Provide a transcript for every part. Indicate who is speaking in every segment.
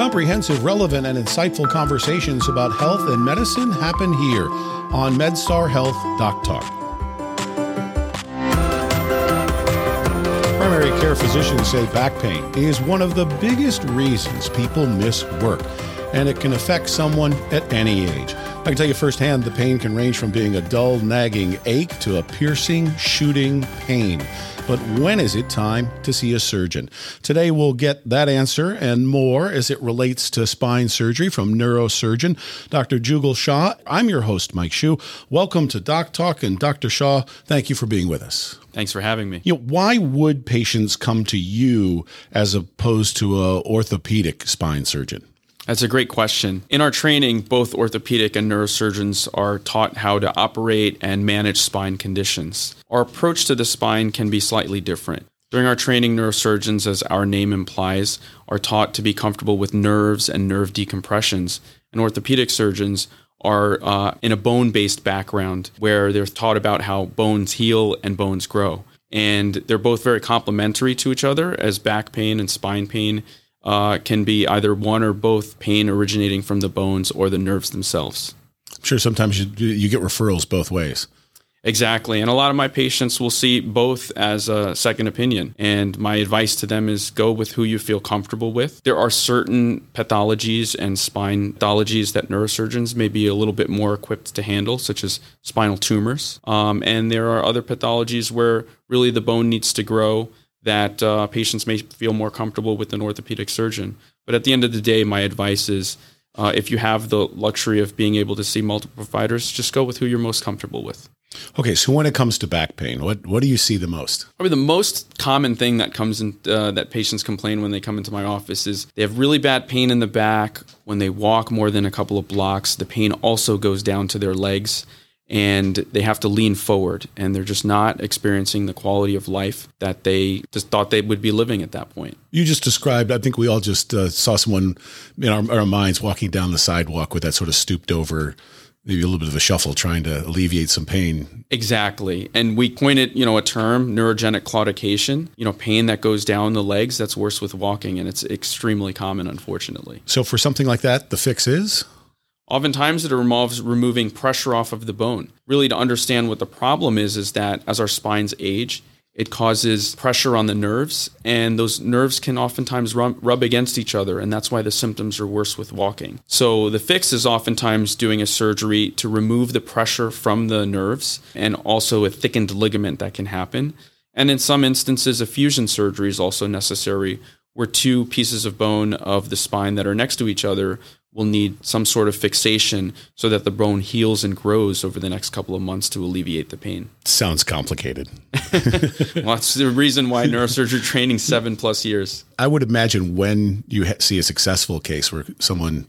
Speaker 1: Comprehensive, relevant, and insightful conversations about health and medicine happen here on MedStar Health Doc Talk. Primary care physicians say back pain is one of the biggest reasons people miss work, and it can affect someone at any age. I can tell you firsthand the pain can range from being a dull, nagging ache to a piercing, shooting pain. But when is it time to see a surgeon? Today we'll get that answer and more as it relates to spine surgery from neurosurgeon Dr. Jugal Shah. I'm your host, Mike Schuh. Welcome to Doc Talk, and Dr. Shah. thank you for being with us.
Speaker 2: Thanks for having me.
Speaker 1: You know, why would patients come to you as opposed to a orthopedic spine surgeon?
Speaker 2: That's a great question. In our training, both orthopedic and neurosurgeons are taught how to operate and manage spine conditions. Our approach to the spine can be slightly different. During our training, neurosurgeons, as our name implies, are taught to be comfortable with nerves and nerve decompressions, and orthopedic surgeons are uh, in a bone based background where they're taught about how bones heal and bones grow. And they're both very complementary to each other, as back pain and spine pain uh, can be either one or both pain originating from the bones or the nerves themselves.
Speaker 1: I'm sure sometimes you, you get referrals both ways.
Speaker 2: Exactly. And a lot of my patients will see both as a second opinion. And my advice to them is go with who you feel comfortable with. There are certain pathologies and spine pathologies that neurosurgeons may be a little bit more equipped to handle, such as spinal tumors. Um, and there are other pathologies where really the bone needs to grow that uh, patients may feel more comfortable with an orthopedic surgeon. But at the end of the day, my advice is uh, if you have the luxury of being able to see multiple providers, just go with who you're most comfortable with.
Speaker 1: Okay, so when it comes to back pain, what what do you see the most?
Speaker 2: Probably the most common thing that comes in uh, that patients complain when they come into my office is they have really bad pain in the back when they walk more than a couple of blocks. The pain also goes down to their legs and they have to lean forward and they're just not experiencing the quality of life that they just thought they would be living at that point.
Speaker 1: You just described, I think we all just uh, saw someone in our, our, minds walking down the sidewalk with that sort of stooped over, maybe a little bit of a shuffle trying to alleviate some pain.
Speaker 2: Exactly. And we coined you know, a term, neurogenic claudication, you know, pain that goes down the legs. That's worse with walking and it's extremely common, unfortunately.
Speaker 1: So for something like that, the fix is?
Speaker 2: Oftentimes it involves removing pressure off of the bone. Really to understand what the problem is is that as our spines age, it causes pressure on the nerves and those nerves can oftentimes rub, against each other and that's why the symptoms are worse with walking. So the fix is oftentimes doing a surgery to remove the pressure from the nerves and also a thickened ligament that can happen. And in some instances a fusion surgery is also necessary where two pieces of bone of the spine that are next to each other will need some sort of fixation so that the bone heals and grows over the next couple of months to alleviate the pain.
Speaker 1: Sounds complicated.
Speaker 2: well, that's the reason why neurosurgery training seven plus years.
Speaker 1: I would imagine when you see a successful case where someone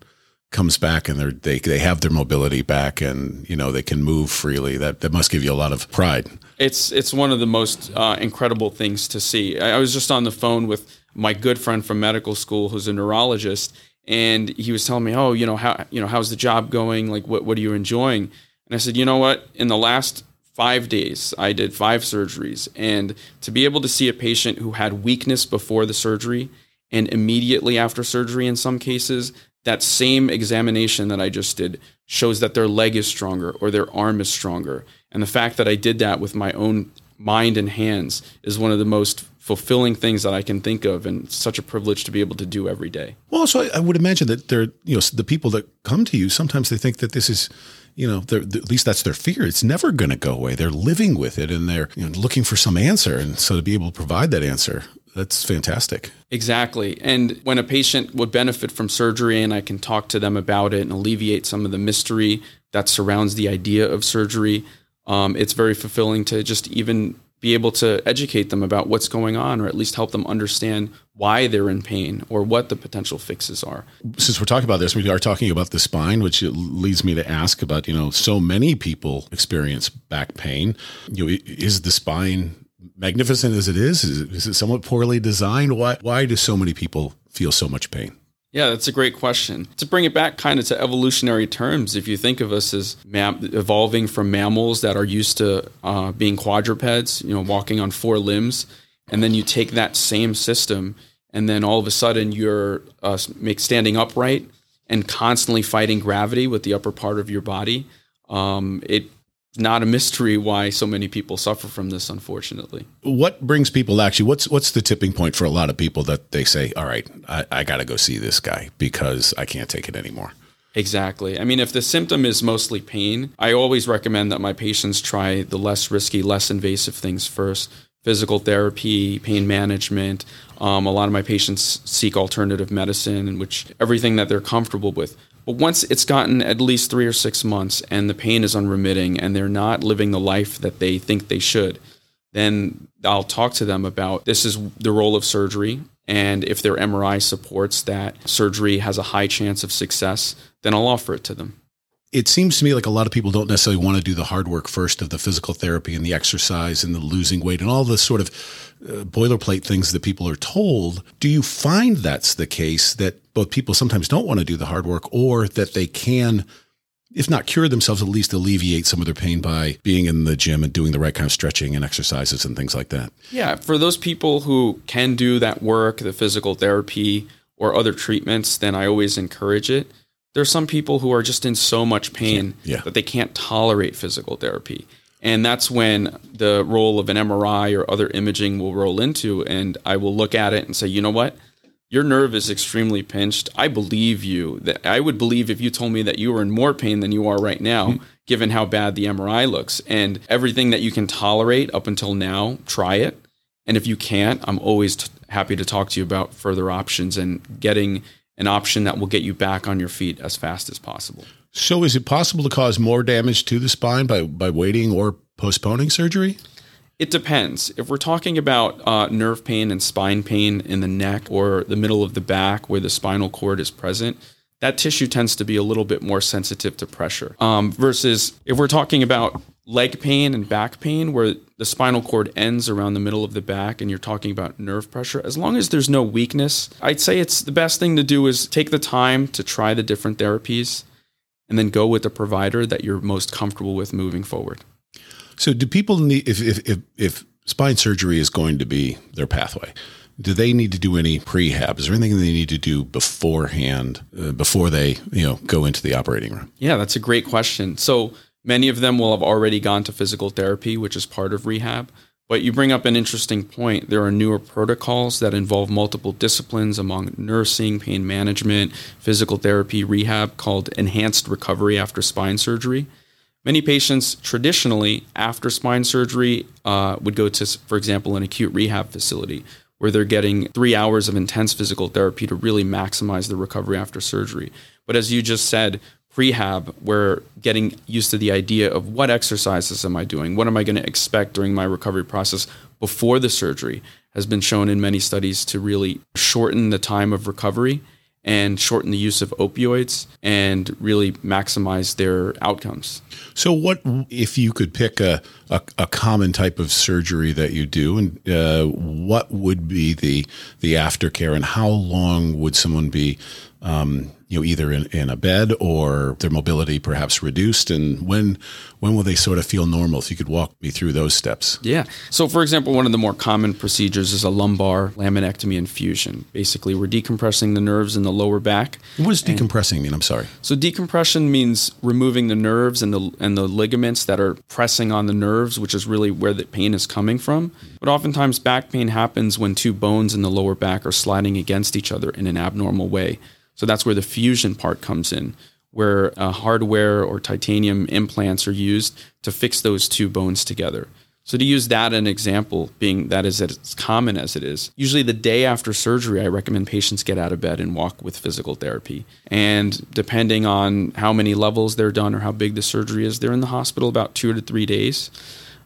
Speaker 1: comes back and they they have their mobility back and you know they can move freely that that must give you a lot of pride
Speaker 2: it's it's one of the most uh, incredible things to see I, I was just on the phone with my good friend from medical school who's a neurologist and he was telling me, "Oh, you know how you know how's the job going? Like, what what are you enjoying?" And I said, "You know what? In the last five days, I did five surgeries, and to be able to see a patient who had weakness before the surgery and immediately after surgery, in some cases, that same examination that I just did shows that their leg is stronger or their arm is stronger, and the fact that I did that with my own mind and hands is one of the most fulfilling things that I can think of, and such a privilege to be able to do every day.
Speaker 1: Well, so I, I would imagine that they're, you know, the people that come to you, sometimes they think that this is, you know, at least that's their fear. It's never going to go away. They're living with it and they're you know, looking for some answer. And so to be able to provide that answer, that's fantastic.
Speaker 2: Exactly. And when a patient would benefit from surgery and I can talk to them about it and alleviate some of the mystery that surrounds the idea of surgery, um, it's very fulfilling to just even be able to educate them about what's going on or at least help them understand why they're in pain or what the potential fixes are.
Speaker 1: Since we're talking about this, we are talking about the spine, which leads me to ask about, you know, so many people experience back pain. You know, is the spine magnificent as it is? Is it, is it somewhat poorly designed? Why, why do so many people feel so much pain?
Speaker 2: Yeah, that's a great question. To bring it back kind of to evolutionary terms, if you think of us as mam- evolving from mammals that are used to uh, being quadrupeds, you know, walking on four limbs, and then you take that same system and then all of a sudden you're uh, standing upright and constantly fighting gravity with the upper part of your body. Um, it's not a mystery why so many people suffer from this, unfortunately.
Speaker 1: What brings people actually? What's what's the tipping point for a lot of people that they say, "All right, I, I got to go see this guy because I can't take it anymore."
Speaker 2: Exactly. I mean, if the symptom is mostly pain, I always recommend that my patients try the less risky, less invasive things first physical therapy, pain management. Um, a lot of my patients seek alternative medicine, in which everything that they're comfortable with. But once it's gotten at least three or six months and the pain is unremitting and they're not living the life that they think they should, then I'll talk to them about this is the role of surgery. And if their MRI supports that surgery has a high chance of success, then I'll offer it to them.
Speaker 1: It seems to me like a lot of people don't necessarily want to do the hard work first of the physical therapy and the exercise and the losing weight and all the sort of uh, boilerplate things that people are told. Do you find that's the case that both people sometimes don't want to do the hard work or that they can if not cure themselves, at least alleviate some of their pain by being in the gym and doing the right kind of stretching and exercises and things like that.
Speaker 2: Yeah, for those people who can do that work, the physical therapy or other treatments, then I always encourage it. There's some people who are just in so much pain
Speaker 1: yeah.
Speaker 2: that they can't tolerate physical therapy. And that's when the role of an MRI or other imaging will roll into. And I will look at it and say, you know what? your nerve is extremely pinched. I believe you. That I would believe if you told me that you were in more pain than you are right now, mm-hmm. given how bad the MRI looks. And everything that you can tolerate up until now, try it. And if you can't, I'm always t- happy to talk to you about further options and getting an option that will get you back on your feet as fast as possible.
Speaker 1: So, is it possible to cause more damage to the spine by by waiting or postponing surgery?
Speaker 2: It depends. If we're talking about uh, nerve pain and spine pain in the neck or the middle of the back where the spinal cord is present, that tissue tends to be a little bit more sensitive to pressure. Um, versus if we're talking about leg pain and back pain where the spinal cord ends around the middle of the back and you're talking about nerve pressure, as long as there's no weakness, I'd say it's the best thing to do is take the time to try the different therapies and then go with the provider that you're most comfortable with moving forward.
Speaker 1: So, do people need if if if, if spine surgery is going to be their pathway? Do they need to do any prehab? Is there anything they need to do beforehand uh, before they you know go into the operating room?
Speaker 2: Yeah, that's a great question. So many of them will have already gone to physical therapy, which is part of rehab. But you bring up an interesting point. There are newer protocols that involve multiple disciplines among nursing, pain management, physical therapy, rehab called enhanced recovery after spine surgery. Many patients traditionally, after spine surgery, uh, would go to, for example, an acute rehab facility where they're getting three hours of intense physical therapy to really maximize the recovery after surgery. But as you just said, prehab, we're getting used to the idea of what exercises am I doing? What am I going to expect during my recovery process before the surgery has been shown in many studies to really shorten the time of recovery and shorten the use of opioids and really maximize their outcomes.
Speaker 1: So, what if you could pick a, a, a common type of surgery that you do, and uh, what would be the the aftercare, and how long would someone be um, you know, either in, in a bed or their mobility perhaps reduced? And when when will they sort of feel normal? If you could walk me through those steps.
Speaker 2: Yeah. So, for example, one of the more common procedures is a lumbar laminectomy and fusion. Basically, we're decompressing the nerves in the lower back.
Speaker 1: What does decompressing mean? I'm sorry.
Speaker 2: So, decompression means removing the nerves and the and the ligaments that are pressing on the nerves, which is really where the pain is coming from. But oftentimes, back pain happens when two bones in the lower back are sliding against each other in an abnormal way. So that's where the fusion part comes in, where uh, hardware or titanium implants are used to fix those two bones together. So to use that as an example, being that is as common as it is, usually the day after surgery, I recommend patients get out of bed and walk with physical therapy. And depending on how many levels they're done or how big the surgery is, they're in the hospital about two to three days.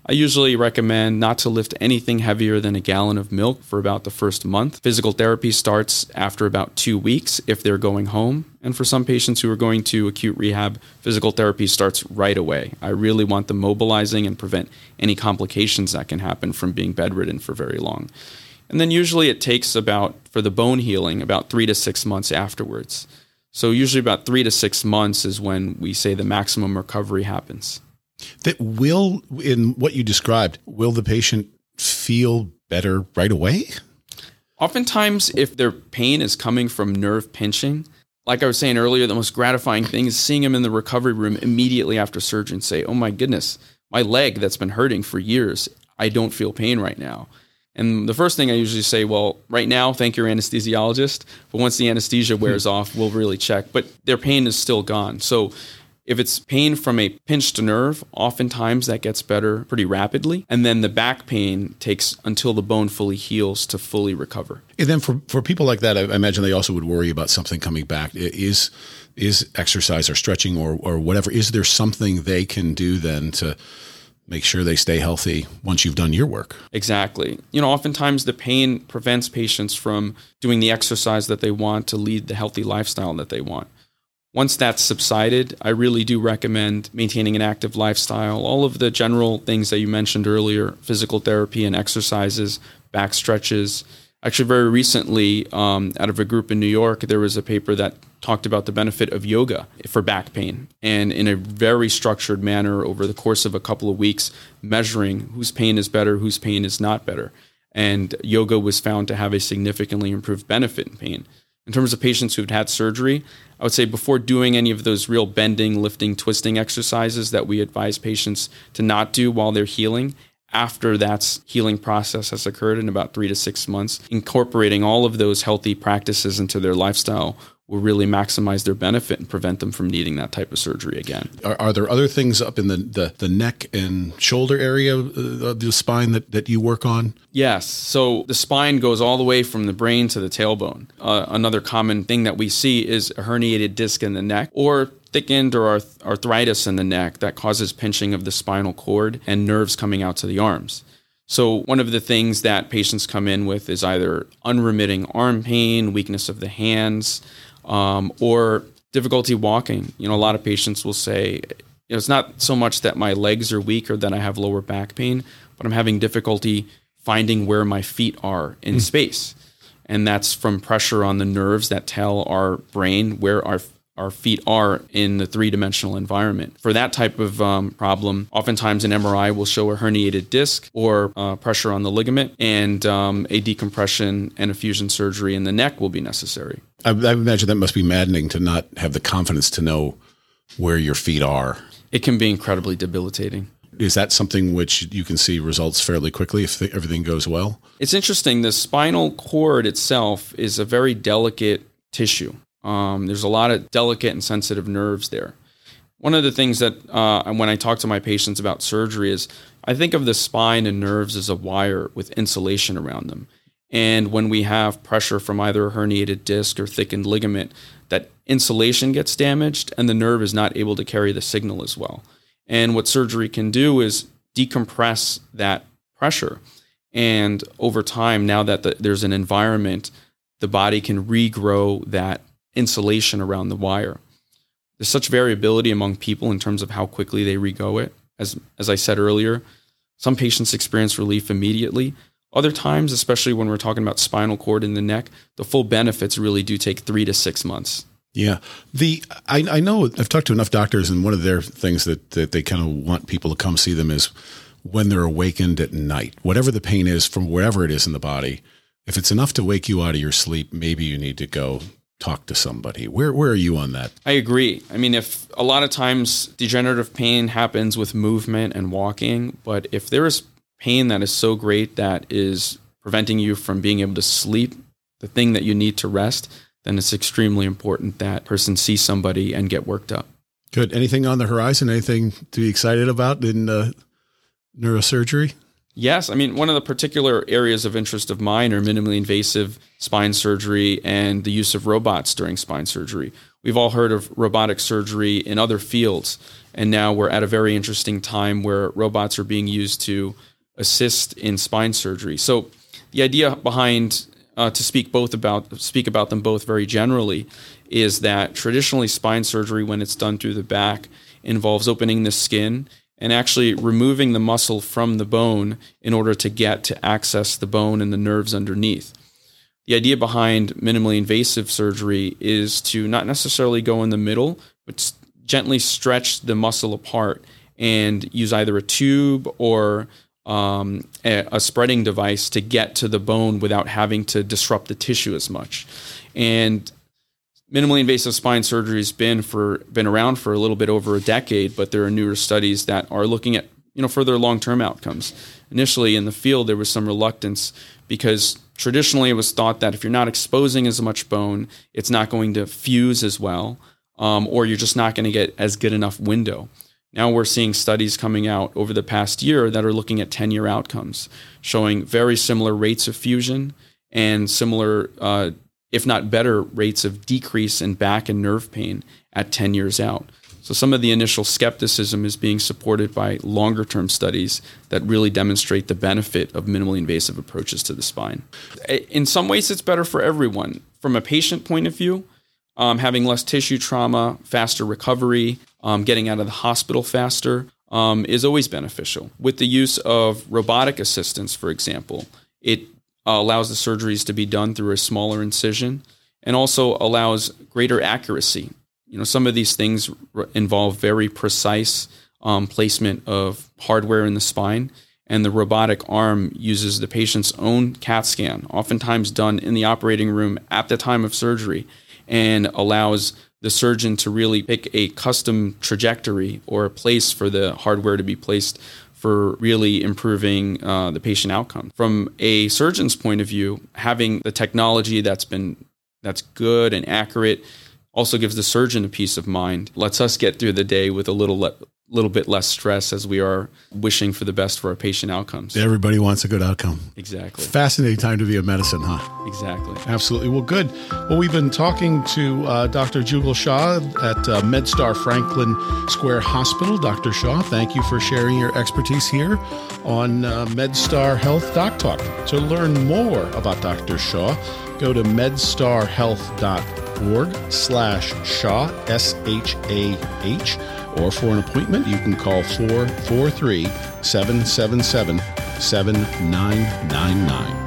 Speaker 2: I usually recommend not to lift anything heavier than a gallon of milk for about the first month. Physical therapy starts after about two weeks if they're going home. And for some patients who are going to acute rehab, physical therapy starts right away. I really want them mobilizing and prevent any complications that can happen from being bedridden for very long. And then usually it takes about, for the bone healing, about three to six months afterwards. So usually about three to six months is when we say the maximum recovery happens.
Speaker 1: That will, in what you described, will the patient feel better right away?
Speaker 2: Oftentimes, if their pain is coming from nerve pinching, like I was saying earlier, the most gratifying thing is seeing them in the recovery room immediately after surgery and say, Oh my goodness, my leg that's been hurting for years, I don't feel pain right now. And the first thing I usually say, well, right now, thank your anesthesiologist. But once the anesthesia wears hmm. off, we'll really check. But their pain is still gone. So if it's pain from a pinched nerve, oftentimes that gets better pretty rapidly. And then the back pain takes until the bone fully heals to fully recover.
Speaker 1: And then for, for people like that, I imagine they also would worry about something coming back. Is is exercise or stretching or, or whatever, is there something they can do then to make sure they stay healthy once you've done your work?
Speaker 2: Exactly. You know, oftentimes the pain prevents patients from doing the exercise that they want to lead the healthy lifestyle that they want. Once that's subsided, I really do recommend maintaining an active lifestyle. All of the general things that you mentioned earlier physical therapy and exercises, back stretches. Actually, very recently, um, out of a group in New York, there was a paper that talked about the benefit of yoga for back pain and in a very structured manner over the course of a couple of weeks, measuring whose pain is better, whose pain is not better. And yoga was found to have a significantly improved benefit in pain. In terms of patients who've had surgery, I would say before doing any of those real bending, lifting, twisting exercises that we advise patients to not do while they're healing, after that healing process has occurred in about three to six months, incorporating all of those healthy practices into their lifestyle will really maximize their benefit and prevent them from needing that type of surgery again.
Speaker 1: Are, are there other things up in the, the, the neck and shoulder area of the spine that, that you work on?
Speaker 2: Yes. So the spine goes all the way from the brain to the tailbone. Uh, another common thing that we see is a herniated disc in the neck or thickened or arth- arthritis in the neck that causes pinching of the spinal cord and nerves coming out to the arms. So, one of the things that patients come in with is either unremitting arm pain, weakness of the hands, um, or difficulty walking. You know, a lot of patients will say, you know, it's not so much that my legs are weak or that I have lower back pain, but I'm having difficulty finding where my feet are in mm. space. And that's from pressure on the nerves that tell our brain where our our feet are in the three dimensional environment. For that type of um, problem, oftentimes an MRI will show a herniated disc or uh, pressure on the ligament, and um, a decompression and a fusion surgery in the neck will be necessary.
Speaker 1: I, I imagine that must be maddening to not have the confidence to know where your feet are.
Speaker 2: It can be incredibly debilitating.
Speaker 1: Is that something which you can see results fairly quickly if the, everything goes well?
Speaker 2: It's interesting. The spinal cord itself is a very delicate tissue. Um, there's a lot of delicate and sensitive nerves there. One of the things that uh, when I talk to my patients about surgery is I think of the spine and nerves as a wire with insulation around them. And when we have pressure from either a herniated disc or thickened ligament, that insulation gets damaged and the nerve is not able to carry the signal as well. And what surgery can do is decompress that pressure. And over time, now that the, there's an environment, the body can regrow that insulation around the wire. There's such variability among people in terms of how quickly they rego it. As, as I said earlier, some patients experience relief immediately. Other times, especially when we're talking about spinal cord in the neck, the full benefits really do take three to six months.
Speaker 1: Yeah, the I, I know I've talked to enough doctors, and one of their things that, that they kind of want people to come see them is when they're awakened at night, whatever the pain is from wherever it is in the body. If it's enough to wake you out of your sleep, maybe you need to go talk to somebody. Where where are you on that?
Speaker 2: I agree. I mean, if a lot of times degenerative pain happens with movement and walking, but if there is pain that is so great that is preventing you from being able to sleep, the thing that you need to rest, then it's extremely important that person see somebody and get worked up.
Speaker 1: Good. Anything on the horizon? Anything to be excited about in uh, neurosurgery?
Speaker 2: Yes, I mean one of the particular areas of interest of mine are minimally invasive spine surgery and the use of robots during spine surgery. We've all heard of robotic surgery in other fields, and now we're at a very interesting time where robots are being used to assist in spine surgery. So, the idea behind uh, to speak both about speak about them both very generally is that traditionally spine surgery, when it's done through the back, involves opening the skin and actually removing the muscle from the bone in order to get to access the bone and the nerves underneath. The idea behind minimally invasive surgery is to not necessarily go in the middle, but gently stretch the muscle apart and use either a tube or um, a, a, spreading device to get to the bone without having to disrupt the tissue as much. And minimally invasive spine surgery has been for been around for a little bit over a decade, but there are newer studies that are looking at you know further long term outcomes. Initially in the field, there was some reluctance because traditionally it was thought that if you're not exposing as much bone, it's not going to fuse as well, um, or you're just not going to get as good enough window. Now we're seeing studies coming out over the past year that are looking at 10 year outcomes, showing very similar rates of fusion and similar, uh, if not better, rates of decrease in back and nerve pain at 10 years out. So some of the initial skepticism is being supported by longer term studies that really demonstrate the benefit of minimally invasive approaches to the spine. In some ways, it's better for everyone. From a patient point of view, um, having less tissue trauma, faster recovery, um, getting out of the hospital faster um, is always beneficial. With the use of robotic assistance, for example, it uh, allows the surgeries to be done through a smaller incision and also allows greater accuracy. You know, some of these things involve very precise um, placement of hardware in the spine, and the robotic arm uses the patient's own CAT scan, oftentimes done in the operating room at the time of surgery, and allows the surgeon to really pick a custom trajectory or a place for the hardware to be placed for really improving uh, the patient outcome. From a surgeon's point of view, having the technology that's been that's good and accurate also gives the surgeon a peace of mind. Lets us get through the day with a little le- little bit less stress as we are wishing for the best for our patient outcomes.
Speaker 1: Everybody wants a good outcome.
Speaker 2: Exactly.
Speaker 1: Fascinating time to be a medicine, huh?
Speaker 2: Exactly.
Speaker 1: Absolutely. Well, good. Well, we've been talking to uh, Dr. Jugal Shah at uh, MedStar Franklin Square Hospital. Dr. Shah, thank you for sharing your expertise here on uh, MedStar Health Doc Talk. To learn more about Dr. Shah, go to medstarhealth.org slash Shah, S-H-A-H or for an appointment, you can call 443 777 7999.